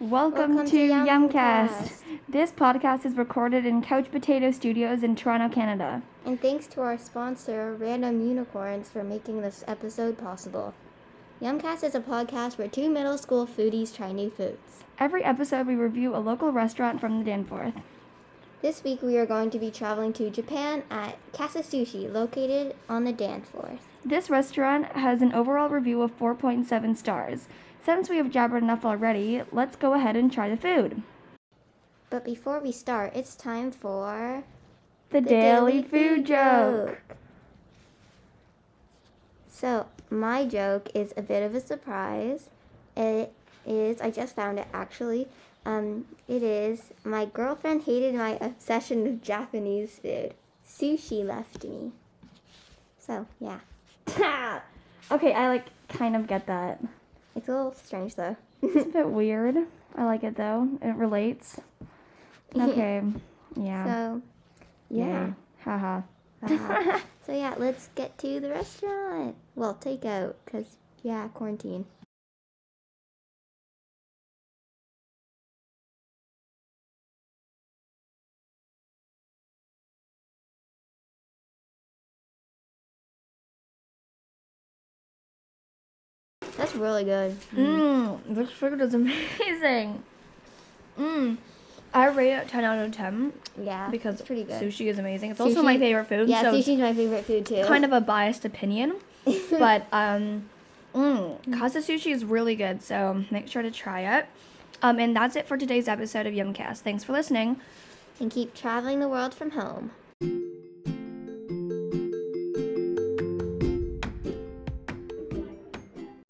Welcome, Welcome to, to Yumcast. Yumcast. This podcast is recorded in Couch Potato Studios in Toronto, Canada. And thanks to our sponsor, Random Unicorns, for making this episode possible. Yumcast is a podcast where two middle school foodies try new foods. Every episode, we review a local restaurant from the Danforth. This week we are going to be traveling to Japan at Casa Sushi, located on the Danforth. This restaurant has an overall review of 4.7 stars. Since we have jabbered enough already, let's go ahead and try the food. But before we start, it's time for The, daily, food joke. So, my joke is a bit of a surprise. It is, I just found it actually. Um, it is, my girlfriend hated my obsession with Japanese food. Sushi left me. So, yeah. okay, I like kind of get that. It's a little strange though. It's a bit weird. I like it though. It relates. Okay. Yeah. So, yeah. Haha. Uh, so, yeah, let's get to the restaurant. Well, takeout, because, yeah, quarantine. That's really good. Mmm, this food is amazing. Mmm. I rate it 10 out of 10 Yeah, because it's pretty good. sushi is amazing. It's also my favorite food, Yeah, so sushi's my favorite food too. kind of a biased opinion. but um, mm, Casa Sushi is really good, so make sure to try it. Um, and that's it for today's episode of Yumcast. Thanks for listening. and keep traveling the world from home.